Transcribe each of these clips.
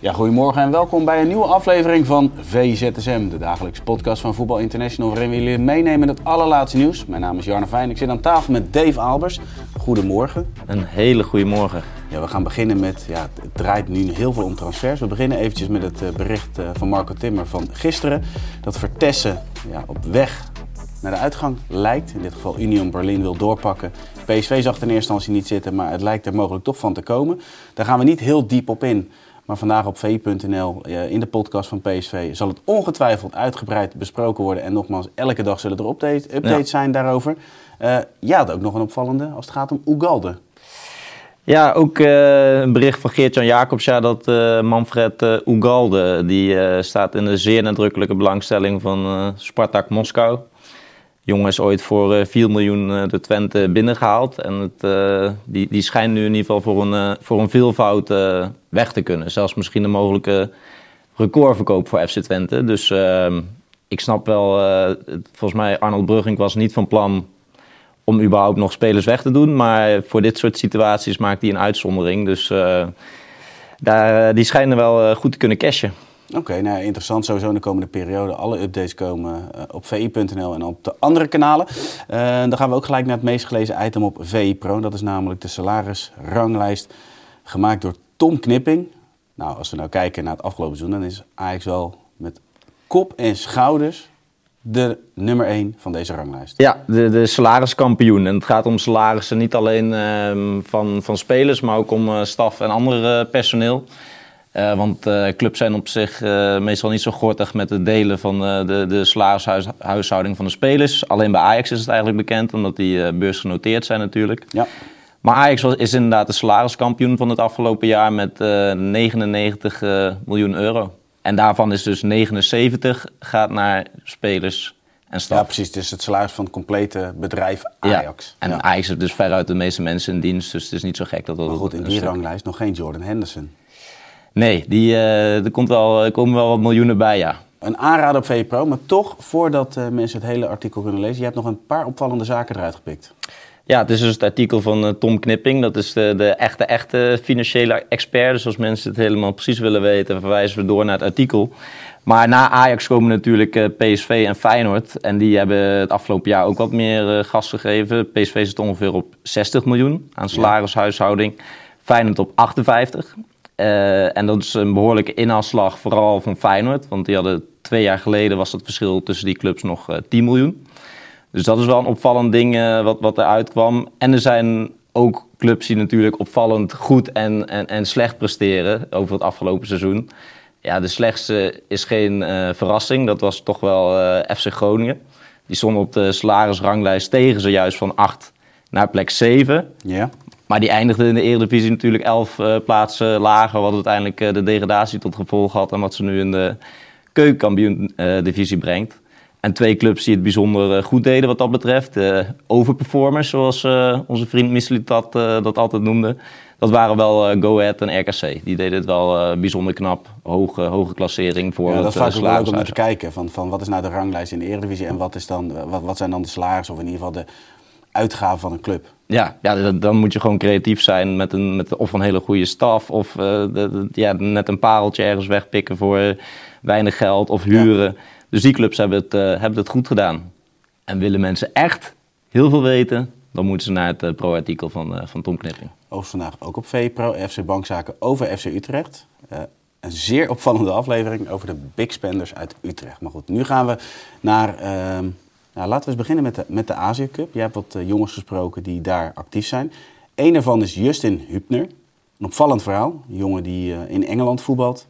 Ja, goedemorgen en welkom bij een nieuwe aflevering van VZSM, de dagelijkse podcast van Voetbal International, waarin we jullie meenemen in het allerlaatste nieuws. Mijn naam is Jarno Fijn, ik zit aan tafel met Dave Albers. Goedemorgen. Een hele goede morgen. Ja, we gaan beginnen met, ja, het draait nu heel veel om transfers. We beginnen eventjes met het eh, bericht eh, van Marco Timmer van gisteren, dat Vertessen ja, op weg naar de uitgang lijkt. In dit geval Union Berlin wil doorpakken. PSV zag er in eerste instantie niet zitten, maar het lijkt er mogelijk toch van te komen. Daar gaan we niet heel diep op in. Maar vandaag op v.nl, eh, in de podcast van PSV, zal het ongetwijfeld uitgebreid besproken worden. En nogmaals, elke dag zullen er updates, zijn daarover. Uh, ja, dat ook nog een opvallende als het gaat om Ugalde. Ja, ook uh, een bericht van Geert-Jan Jacobs, ja, dat uh, Manfred uh, Ugalde, die staat in de zeer nadrukkelijke belangstelling van Spartak Moskou jongen is ooit voor 4 eh, miljoen eh, de Twente binnengehaald. En het, uh, die, die schijnt nu in ieder geval voor een, voor een veelvoud weg te kunnen. Zelfs misschien een mogelijke recordverkoop voor FC Twente. Dus ehm, ik snap wel, volgens mij Arnold Brugging was niet van plan om überhaupt nog spelers weg te doen. Maar voor dit soort situaties maakt hij een uitzondering. Dus daar, die schijnen wel goed te kunnen cashen. Oké, nou interessant. Sowieso in de komende periode. Alle updates komen uh, op vi.nl en op de andere kanalen. Uh, dan gaan we ook gelijk naar het meest gelezen item op VI Pro. Dat is namelijk de salarisranglijst gemaakt door Tom Knipping. Nou, als we nou kijken naar het afgelopen seizoen, dan is Ajax wel met kop en schouders de nummer 1 van deze ranglijst. Ja, de, de salariskampioen. En het gaat om salarissen niet alleen uh, van, van spelers, maar ook om uh, staf en ander personeel. Uh, want uh, clubs zijn op zich uh, meestal niet zo gortig met het delen van de, de salarishuishouding van de spelers. Alleen bij Ajax is het eigenlijk bekend, omdat die beursgenoteerd zijn natuurlijk. Ja. Maar Ajax was, is inderdaad de salariskampioen van het afgelopen jaar met 99 miljoen euro. En daarvan is dus 79 gaat naar spelers en staf. Ja, precies. Is het salaris van het complete bedrijf Ajax. Ja. En ja. Ajax heeft dus veruit de meeste mensen in dienst, dus het is niet zo gek dat dat... Maar goed, in die ranglijst nog geen Jordan Henderson. Nee, die, uh, er, komt wel, er komen wel wat miljoenen bij, ja. Een aanrader op VPRO, maar toch, voordat uh, mensen het hele artikel kunnen lezen, je hebt nog een paar opvallende zaken eruit gepikt. Ja, het is dus het artikel van uh, Tom Knipping. Dat is de, de, echte, echte financiële expert. Dus als mensen het helemaal precies willen weten, verwijzen we door naar het artikel. Maar na Ajax komen natuurlijk uh, PSV en Feyenoord. En die hebben het afgelopen jaar ook wat meer uh, gas gegeven. PSV zit ongeveer op 60 miljoen aan salarishuishouding. Feyenoord op 58. Uh, en dat is een behoorlijke inhaalslag, vooral van Feyenoord. Want die hadden twee jaar geleden was het verschil tussen die clubs nog uh, 10 miljoen. Dus dat is wel een opvallend ding uh, wat, wat eruit kwam. En er zijn ook clubs die natuurlijk opvallend goed en, en, en slecht presteren over het afgelopen seizoen. Ja, de slechtste is geen verrassing. Dat was toch wel FC Groningen. Die stond op de salarisranglijst tegen ze juist van 8 naar plek 7. Ja. Maar die eindigde in de Eredivisie natuurlijk elf uh, plaatsen lager, wat uiteindelijk uh, de degradatie tot gevolg had en wat ze nu in de keukenkampioen-divisie uh, brengt. En twee clubs die het bijzonder goed deden wat dat betreft. overperformers, zoals onze vriend Mislitat dat altijd noemde. Dat waren wel Go Ahead en RKC. Die deden het wel bijzonder knap. Hoge, hoge klassering voor ja, dat is vaak leuk om naar te kijken. Van, van wat is nou de ranglijst in de Eredivisie en wat, is dan, wat, wat zijn dan de salarissen of in ieder geval de uitgaven van een club. Ja, ja dan moet je gewoon creatief zijn met een, met of een hele goede staf. Of uh, de, de, ja, net een pareltje ergens wegpikken voor weinig geld of huren. Ja. Dus die clubs hebben het, uh, hebben het goed gedaan. En willen mensen echt heel veel weten, dan moeten ze naar het pro-artikel van, van Tom Knipping. Over vandaag ook op VPRO, FC Bankzaken over FC Utrecht. een zeer opvallende aflevering over de big spenders uit Utrecht. Maar goed, nu gaan we naar ehm, nou, laten we eens beginnen met de, met de Azië Cup. Je hebt wat uh, jongens gesproken die daar actief zijn. Eén daarvan is Justin Hübner. Een opvallend verhaal. Een jongen die uh, in Engeland voetbalt.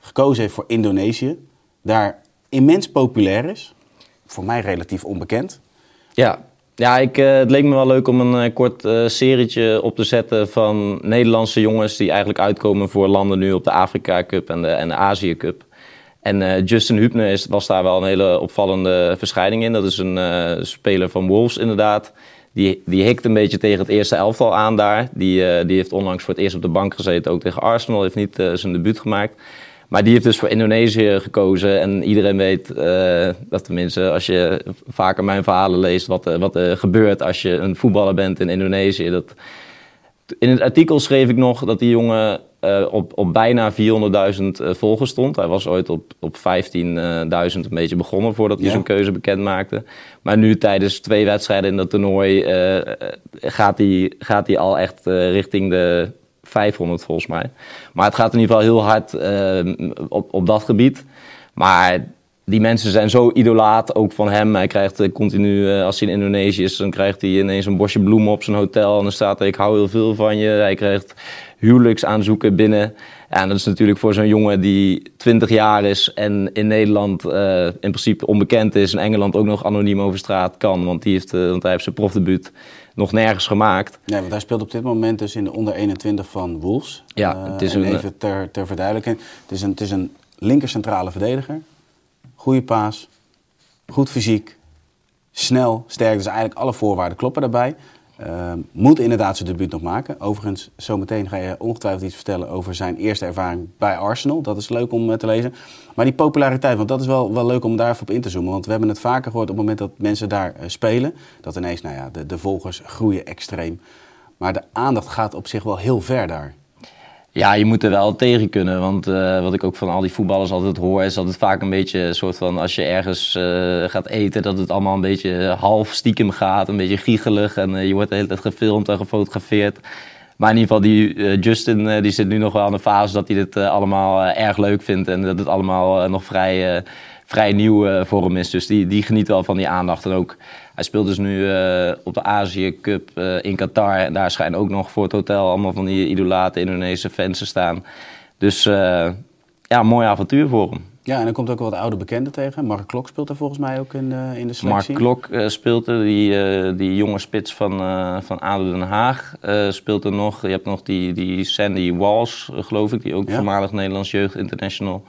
Gekozen heeft voor Indonesië. Daar immens populair is. Voor mij relatief onbekend. Ja, Ja, ik, uh, het leek me wel leuk om een kort serietje op te zetten van Nederlandse jongens die eigenlijk uitkomen voor landen nu op de Afrika Cup en de, en de Azië Cup. En Justin Hübner is, was daar wel een hele opvallende verschijning in. Dat is een speler van Wolves inderdaad. Die, die hikt een beetje tegen het eerste elftal aan daar. Die, die heeft onlangs voor het eerst op de bank gezeten, ook tegen Arsenal. Heeft niet zijn debuut gemaakt. Maar die heeft dus voor Indonesië gekozen. En iedereen weet dat tenminste, als je vaker mijn verhalen leest, wat, wat er gebeurt als je een voetballer bent in Indonesië. Dat... In het artikel schreef ik nog dat die jongen uh, op, op bijna 400.000 volgers stond. Hij was ooit op, op 15.000 een beetje begonnen voordat hij ja. zijn keuze bekend maakte. Maar nu tijdens twee wedstrijden in dat toernooi gaat hij gaat hij al echt richting de 500 volgens mij. Maar het gaat in ieder geval heel hard op, op dat gebied. Maar die mensen zijn zo idolaat, ook van hem. Hij krijgt uh, continu, uh, als hij in Indonesië is, dan krijgt hij ineens een bosje bloemen op zijn hotel. En dan staat er, ik hou heel veel van je. Hij krijgt huwelijksaanzoeken binnen. En dat is natuurlijk voor zo'n jongen die 20 jaar is en in Nederland uh, in principe onbekend is. In Engeland ook nog anoniem over straat kan, want, die heeft, want hij heeft zijn profdebuut nog nergens gemaakt. Nee, want hij speelt op dit moment dus in de onder 21 van Wolves. Ja, uh, het is een, even ter, ter verduidelijking. Het is een, het is een linker centrale verdediger. Goede paas, goed fysiek, snel, sterk. Dus eigenlijk alle voorwaarden kloppen daarbij. Uh, moet inderdaad zijn debuut nog maken. Overigens, zometeen ga je ongetwijfeld iets vertellen over zijn eerste ervaring bij Arsenal. Dat is leuk om uh, te lezen. Maar die populariteit, want dat is wel, wel leuk om daar even op in te zoomen. Want we hebben het vaker gehoord op het moment dat mensen daar uh, spelen. Dat ineens, nou ja, de, de volgers groeien extreem. Maar de aandacht gaat op zich wel heel ver daar. Ja, je moet er wel tegen kunnen. Want uh, wat ik ook van al die voetballers altijd hoor, is dat het vaak een beetje een soort van als je ergens uh, gaat eten, dat het allemaal een beetje half stiekem gaat, een beetje giegelig. En uh, je wordt de hele tijd gefilmd en gefotografeerd. Maar in ieder geval, die Justin die zit nu nog wel in de fase dat hij dit allemaal erg leuk vindt. En dat het allemaal nog vrij, vrij nieuw voor hem is. Dus die, die geniet wel van die aandacht. En ook hij speelt dus nu uh, op de Azië Cup uh, in Qatar. En daar schijnen ook nog voor het hotel allemaal van die idolaten Indonesische fans te staan. Dus ja, mooi avontuur voor hem. Ja, en dan komt ook wel wat oude bekenden tegen. Mark Klok speelt er volgens mij ook in de, in de selectie. Mark Klok uh, speelt er, die, uh, die jonge spits van, uh, van ADO Den Haag speelt er nog. Je hebt nog die, die Sandy Walls, geloof ik, die ook ja. voormalig Nederlands Jeugd International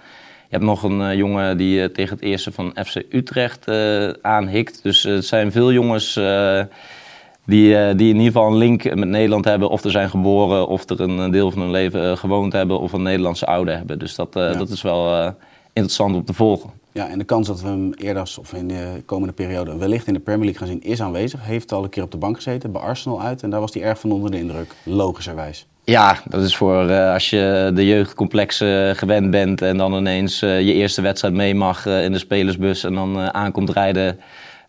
hebt nog een uh, jongen die uh, tegen het eerste van FC Utrecht uh, aanhikt. Dus het zijn veel jongens die, die in ieder geval een link met Nederland hebben. Of er zijn geboren, of er een deel van hun leven gewoond hebben. Of een Nederlandse ouder hebben. Dus dat, ja. dat is wel interessant om te volgen. Ja, en de kans dat we hem eerder of in de komende periode wellicht in de Premier League gaan zien is aanwezig. Heeft al een keer op de bank gezeten, bij Arsenal uit. En daar was hij erg van onder de indruk, logischerwijs. Ja, dat is voor uh, als je de jeugdcomplexen uh, gewend bent en dan ineens uh, je eerste wedstrijd mee mag in de spelersbus en dan aankomt rijden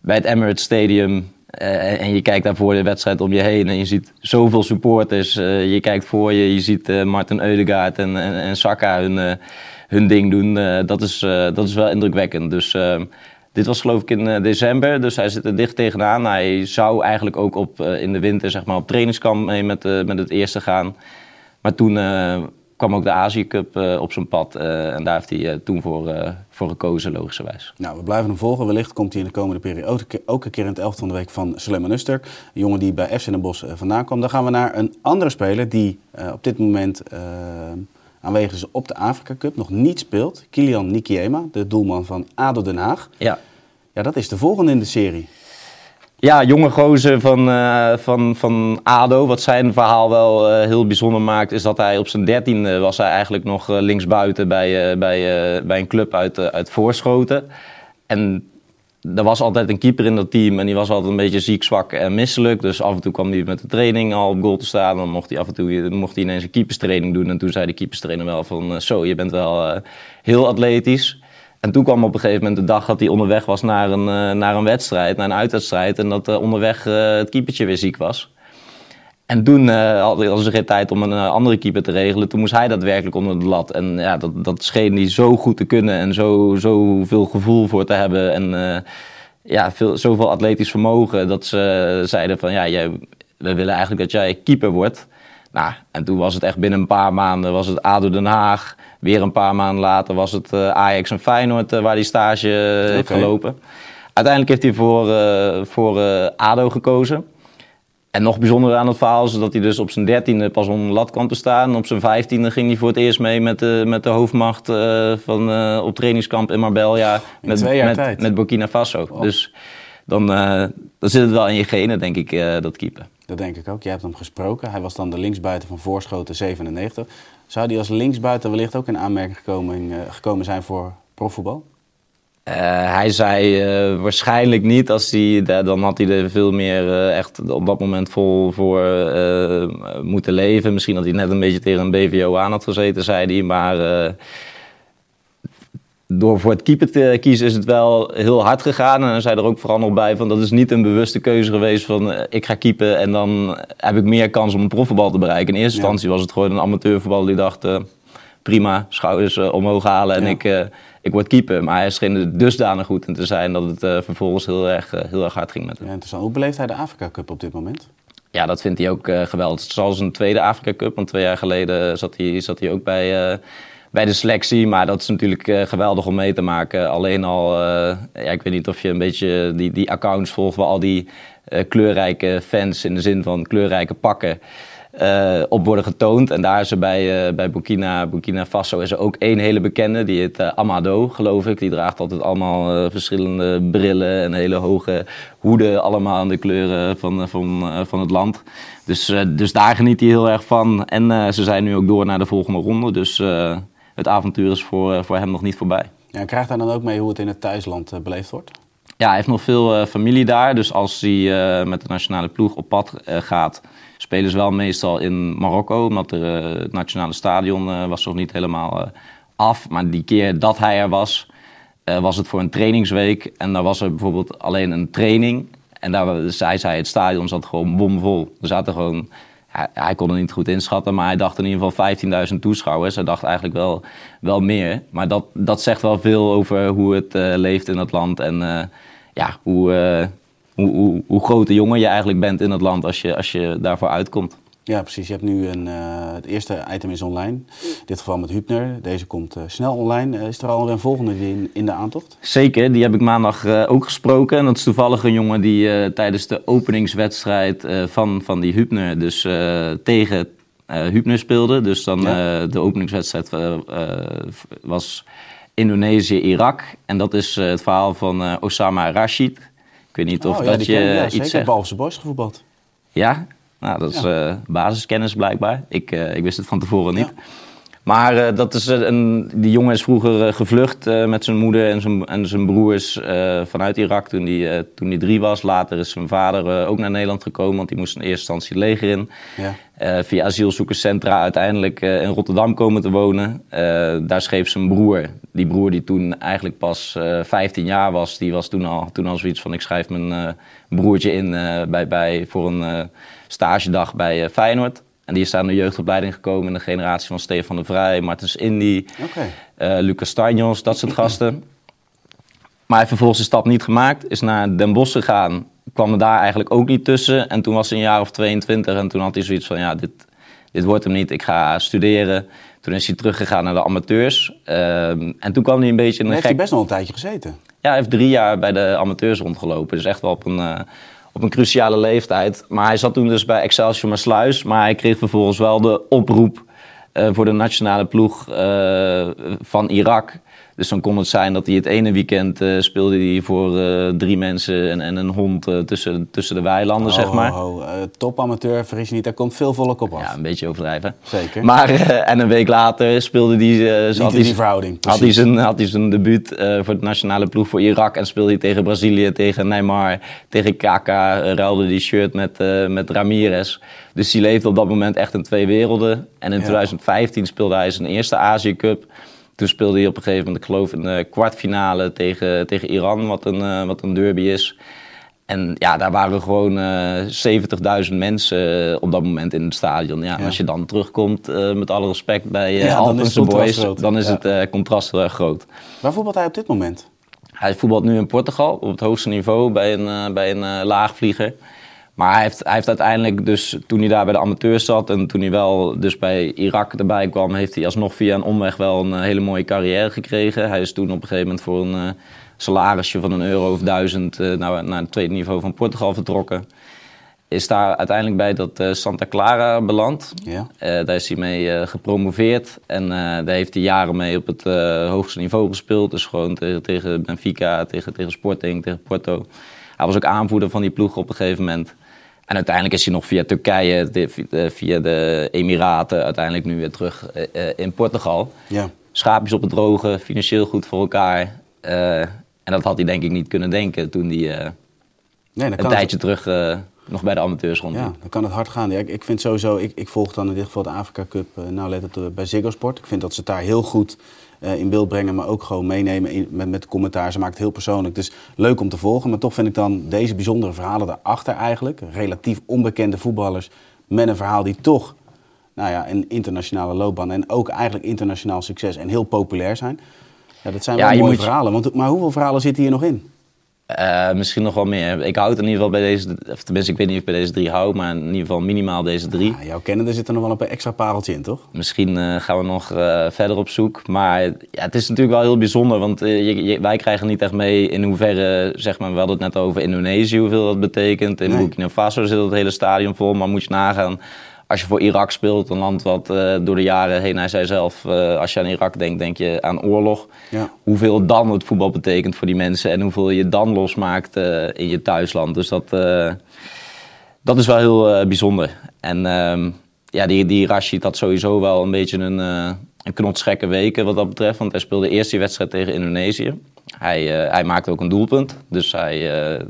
bij het Emirates Stadium. en je kijkt daar voor de wedstrijd om je heen en je ziet zoveel supporters. je kijkt voor je, je ziet Martin Eudegaard en, en, en Saka hun, hun ding doen. dat, is, dat is wel indrukwekkend. Dus dit was geloof ik in december, dus hij zit er dicht tegenaan. Hij zou eigenlijk ook op, in de winter zeg maar, op trainingskamp mee met, met het eerste gaan. Maar toen kwam ook de Azië Cup op zijn pad. En daar heeft hij toen voor, voor gekozen, logischerwijs. Nou, we blijven hem volgen. Wellicht komt hij in de komende periode ook een keer in het elftal van de week van Suleiman Uster. Een jongen die bij FC Den Bosch vandaan kwam. Dan gaan we naar een andere speler die op dit moment aanwezig is op de Afrika Cup. Nog niet speelt. Kilian Nikiema, de doelman van ADO Den Haag. Ja. Ja, dat is de volgende in de serie. Ja, jonge gozer van, uh, van, van ADO. Wat zijn verhaal wel uh, heel bijzonder maakt, is dat hij op zijn dertiende was hij eigenlijk nog uh, linksbuiten bij, bij, bij een club uit, uit Voorschoten. En er was altijd een keeper in dat team en die was altijd een beetje ziek, zwak en misselijk. Dus af en toe kwam hij met de training al op goal te staan. Dan mocht hij af en toe mocht hij ineens een keeperstraining doen. En toen zei de keeperstrainer wel van, zo, je bent wel heel atletisch. En toen kwam op een gegeven moment de dag dat hij onderweg was naar een, uh, naar een wedstrijd, naar een uitwedstrijd. En dat onderweg het keepertje weer ziek was. En toen hadden ze geen tijd om een andere keeper te regelen. Toen moest hij daadwerkelijk onder de lat. En ja, dat, dat scheen hij zo goed te kunnen en zo, zo veel gevoel voor te hebben. En ja, veel, zoveel atletisch vermogen dat ze zeiden van ja, jij, we willen eigenlijk dat jij keeper wordt. Nou, en toen was het echt binnen een paar maanden was het ADO Den Haag. Weer een paar maanden later was het uh, Ajax en Feyenoord uh, waar die stage uh, heeft gelopen. uiteindelijk heeft hij voor, eh, voor eh, ADO gekozen. En nog bijzonder aan het verhaal is dat hij dus op zijn dertiende pas om de lat kwam te staan. Op zijn vijftiende ging hij voor het eerst mee met de, met de hoofdmacht eh, van, eh, op trainingskamp in Marbella. In met, twee jaar met, tijd. met Burkina Faso. Dus dan, eh, dan zit het wel in je genen, denk ik, dat keeper. Dat denk ik ook. Jij hebt hem gesproken. Hij was dan de linksbuiten van Voorschoten 97. Zou hij als linksbuiten wellicht ook in aanmerking gekomen, gekomen zijn voor profvoetbal? Eh, hij zei eh, waarschijnlijk niet. Als hij, da- dan had hij er veel meer eh, echt op dat moment vol voor moeten leven. Misschien dat hij net een beetje tegen een BVO aan had gezeten, zei hij. Maar door voor het keeper te kiezen is het wel heel hard gegaan. En hij zei er ook vooral nog bij van dat is niet een bewuste keuze geweest van ik ga keepen en dan heb ik meer kans om een profvoetbal te bereiken. In eerste Ja. instantie was het gewoon een amateurvoetbal die dacht prima, schouders omhoog halen en Ja. ik, ik word keeper. Maar hij scheen dusdanig goed in te zijn dat het eh, vervolgens heel erg, eh, heel erg hard ging met hem. Ja, interessant. Hoe beleeft hij de Afrika Cup op dit moment? Ja, dat vindt hij ook eh, geweldig. Het is al zijn tweede Afrika Cup, want twee jaar geleden zat hij, zat hij ook bij, bij de selectie. Maar dat is natuurlijk geweldig om mee te maken. Alleen al, ja, ik weet niet of je een beetje die, die accounts volgt waar al die kleurrijke fans in de zin van kleurrijke pakken. Eh, op worden getoond. En daar is er bij, eh, bij Burkina, Burkina Faso is er ook één hele bekende. Die heet eh, Amado, geloof ik. Die draagt altijd allemaal verschillende brillen en hele hoge hoeden. Allemaal aan de kleuren van, van, van het land. Dus, dus daar geniet hij heel erg van. En ze zijn nu ook door naar de volgende ronde. Dus het avontuur is voor, voor hem nog niet voorbij. Ja, krijgt hij dan ook mee hoe het in het thuisland beleefd wordt? Ja, hij heeft nog veel familie daar. Dus als hij met de nationale ploeg op pad gaat, spelen ze wel meestal in Marokko. Omdat er, eh, het nationale stadion eh, was nog niet helemaal eh, af. Maar die keer dat hij er was, was het voor een trainingsweek. En daar was er bijvoorbeeld alleen een training. En daar, zei, het stadion zat gewoon bomvol. Er zaten gewoon... Hij, kon het niet goed inschatten, maar hij dacht in ieder geval 15.000 toeschouwers. Hij dacht eigenlijk wel, wel meer. Maar dat, dat zegt wel veel over hoe het leeft in het land. En ja, hoe, hoe, hoe, hoe groot de jongen je eigenlijk bent in het land als je, als je daarvoor uitkomt. Ja, precies. Je hebt nu een, eh, het eerste item is online. In dit geval met Hübner. Deze komt eh, snel online. Eh, is er al een volgende die in, in de aantocht? Zeker, die heb ik maandag ook gesproken. En dat is toevallig een jongen die tijdens de openingswedstrijd van, van die Hübner dus tegen Hübner speelde. Dus dan Ja. de openingswedstrijd was Indonesië-Irak. En dat is het verhaal van Osama Rashid. Ik weet niet of Oh, ja, dat je ken- ja, iets zeker. zegt. Behalve Boys gevoetbald. Ja, nou, dat is eh, basiskennis blijkbaar. Ik, eh, ik wist het van tevoren niet. Maar eh, dat is, eh, een, die jongen is vroeger eh, gevlucht met zijn moeder en zijn, en zijn broers vanuit Irak toen hij toen die drie was. Later is zijn vader ook naar Nederland gekomen, want die moest in eerste instantie leger in. Ja. Via asielzoekerscentra uiteindelijk in Rotterdam komen te wonen. Daar schreef zijn broer, die broer die toen eigenlijk pas eh 15 jaar was, die was toen al, toen al zoiets van ik schrijf mijn broertje in bij, bij, voor een stagedag bij Feyenoord. En die is daar in de jeugdopleiding gekomen in de generatie van Stefan de Vrij, Martens Indy, eh, Lucas Stanjos, dat soort gasten. Maar hij heeft vervolgens de stap niet gemaakt, is naar Den Bosch gegaan, kwam er daar eigenlijk ook niet tussen. En toen was hij een jaar of 22 en toen had hij zoiets van, ja, dit, dit wordt hem niet, ik ga studeren. Toen is hij teruggegaan naar de amateurs. Ehm, en toen kwam hij een beetje in een heeft hij gek... best nog een tijdje gezeten. Ja, hij heeft drie jaar bij de amateurs rondgelopen. Dus echt wel op een, eh, op een cruciale leeftijd. Maar hij zat toen dus bij Excelsior Maasluis. Maar hij kreeg vervolgens wel de oproep eh, voor de nationale ploeg eh, van Irak. Dus dan kon het zijn dat hij het ene weekend eh, speelde hij voor eh, drie mensen en, en een hond eh, tussen, tussen de weilanden, zeg maar. Ho. Eh, topamateur, vergis je niet, daar komt veel volle kop af. Ja, een beetje overdrijven. Zeker. Maar, en een week later speelde hij... had die verhouding, Had hij zijn, had hij zijn debuut voor de nationale ploeg voor Irak. En speelde hij tegen Brazilië, tegen Neymar, tegen Kaka. ruilde die shirt met, met Ramirez. Dus hij leefde op dat moment echt in twee werelden. En in Ja. 2015 speelde hij zijn eerste Azië Cup. Toen speelde hij op een gegeven moment, ik geloof, in de kwartfinale tegen, tegen Iran, wat een, eh, wat een derby is. En ja, daar waren gewoon eh 70.000 mensen eh, op dat moment in het stadion. Ja, en Ja. als je dan terugkomt, met alle respect bij Ja, uh, dan is contrast Boys, groot. dan is Ja. het contrast heel erg groot. Waar voetbalt hij op dit moment? Hij voetbalt nu in Portugal op het hoogste niveau bij een, bij een laagvlieger. Maar hij heeft, hij heeft uiteindelijk dus, toen hij daar bij de amateurs zat en toen hij wel dus bij Irak erbij kwam, heeft hij alsnog via een omweg wel een eh, hele mooie carrière gekregen. Hij is toen op een gegeven moment voor een, eh, salarisje van een euro of duizend uh, naar, naar het tweede niveau van Portugal vertrokken. Is daar uiteindelijk bij dat uh, Santa Clara beland. Ja. daar is hij mee gepromoveerd. En daar heeft hij jaren mee op het hoogste niveau gespeeld. Dus gewoon tegen, tegen Benfica, tegen, tegen Sporting, tegen Porto. Hij was ook aanvoerder van die ploeg op een gegeven moment. En uiteindelijk is hij nog via Turkije, via de Emiraten, uiteindelijk nu weer terug in Portugal. Ja. Schaapjes op het droge, financieel goed voor elkaar. En dat had hij denk ik niet kunnen denken toen hij uh, nee, een tijdje terug uh, nog bij de amateurs rond. Ja, dan kan het hard gaan. Ja, ik, ik vind sowieso, ik, ik volg dan in dit geval de Afrika Cup uh, nauwlettend bij Ziggo Sport. Ik vind dat ze het daar heel goed in beeld brengen, maar ook gewoon meenemen in, met, met commentaar. Ze maakt het heel persoonlijk. Dus leuk om te volgen. Maar toch vind ik dan deze bijzondere verhalen daarachter eigenlijk. Relatief onbekende voetballers met een verhaal die toch nou ja, een internationale loopbaan en ook eigenlijk internationaal succes en heel populair zijn. Ja, dat zijn wel mooie verhalen. Want, maar hoeveel verhalen zitten hier nog in? Uh, misschien nog wel meer. Ik houd in ieder geval bij deze, of tenminste ik weet niet of ik bij deze drie hou, maar in ieder geval minimaal deze drie. Ja, jouw kennende zit er nog wel een extra pareltje in, toch? Misschien uh, gaan we nog uh, verder op zoek. Maar ja, het is natuurlijk wel heel bijzonder, want je, je, wij krijgen niet echt mee in hoeverre, zeg maar, we hadden het net over Indonesië, hoeveel dat betekent. In nee. Burkina Faso zit het hele stadion vol, maar moet je nagaan als je voor Irak speelt, een land wat uh, door de jaren heen, hij zei zelf, uh, als je aan Irak denkt, denk je aan oorlog. Ja. Hoeveel dan het voetbal betekent voor die mensen en hoeveel je dan losmaakt uh, in je thuisland. Dus dat, dat is wel heel bijzonder. En ehm, ja, die, die Rashid had sowieso wel een beetje een, een knotsgekke weken wat dat betreft. Want hij speelde eerst die wedstrijd tegen Indonesië. Hij, hij maakte ook een doelpunt, dus hij,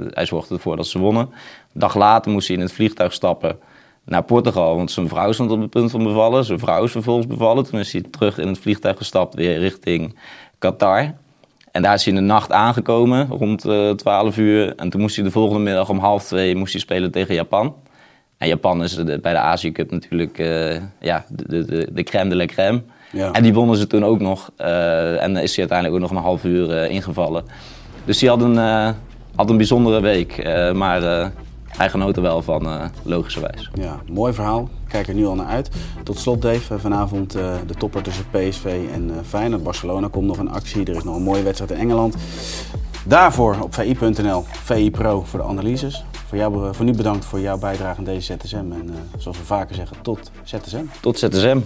hij zorgde ervoor dat ze wonnen. Een dag later moest hij in het vliegtuig stappen naar Portugal. Want zijn vrouw stond op het punt van bevallen. Zijn vrouw is vervolgens bevallen. Toen is hij terug in het vliegtuig gestapt, weer richting Qatar. En daar is hij in de nacht aangekomen, rond uh, eh, 12 uur. En toen moest hij de volgende middag om half twee moest hij spelen tegen Japan. En Japan is bij de Azië Cup natuurlijk uh, ja, de, de, de crème de la crème. Ja. En die wonnen ze toen ook nog. Uh, en is hij uiteindelijk ook nog een half uur ingevallen. Dus hij had een, had een bijzondere week. maar hij genoot er wel van, uh, logischerwijs. Ja, mooi verhaal. Kijk er nu al naar uit. Tot slot, Dave. Eh, vanavond uh, de topper tussen PSV en Feyenoord. Barcelona komt nog een actie. Er is nog een mooie wedstrijd in Engeland. Daarvoor op vi.nl, VI Pro voor de analyses. Voor, jou, voor nu bedankt voor jouw bijdrage aan deze ZSM. En zoals we vaker zeggen, tot ZSM. Tot ZSM.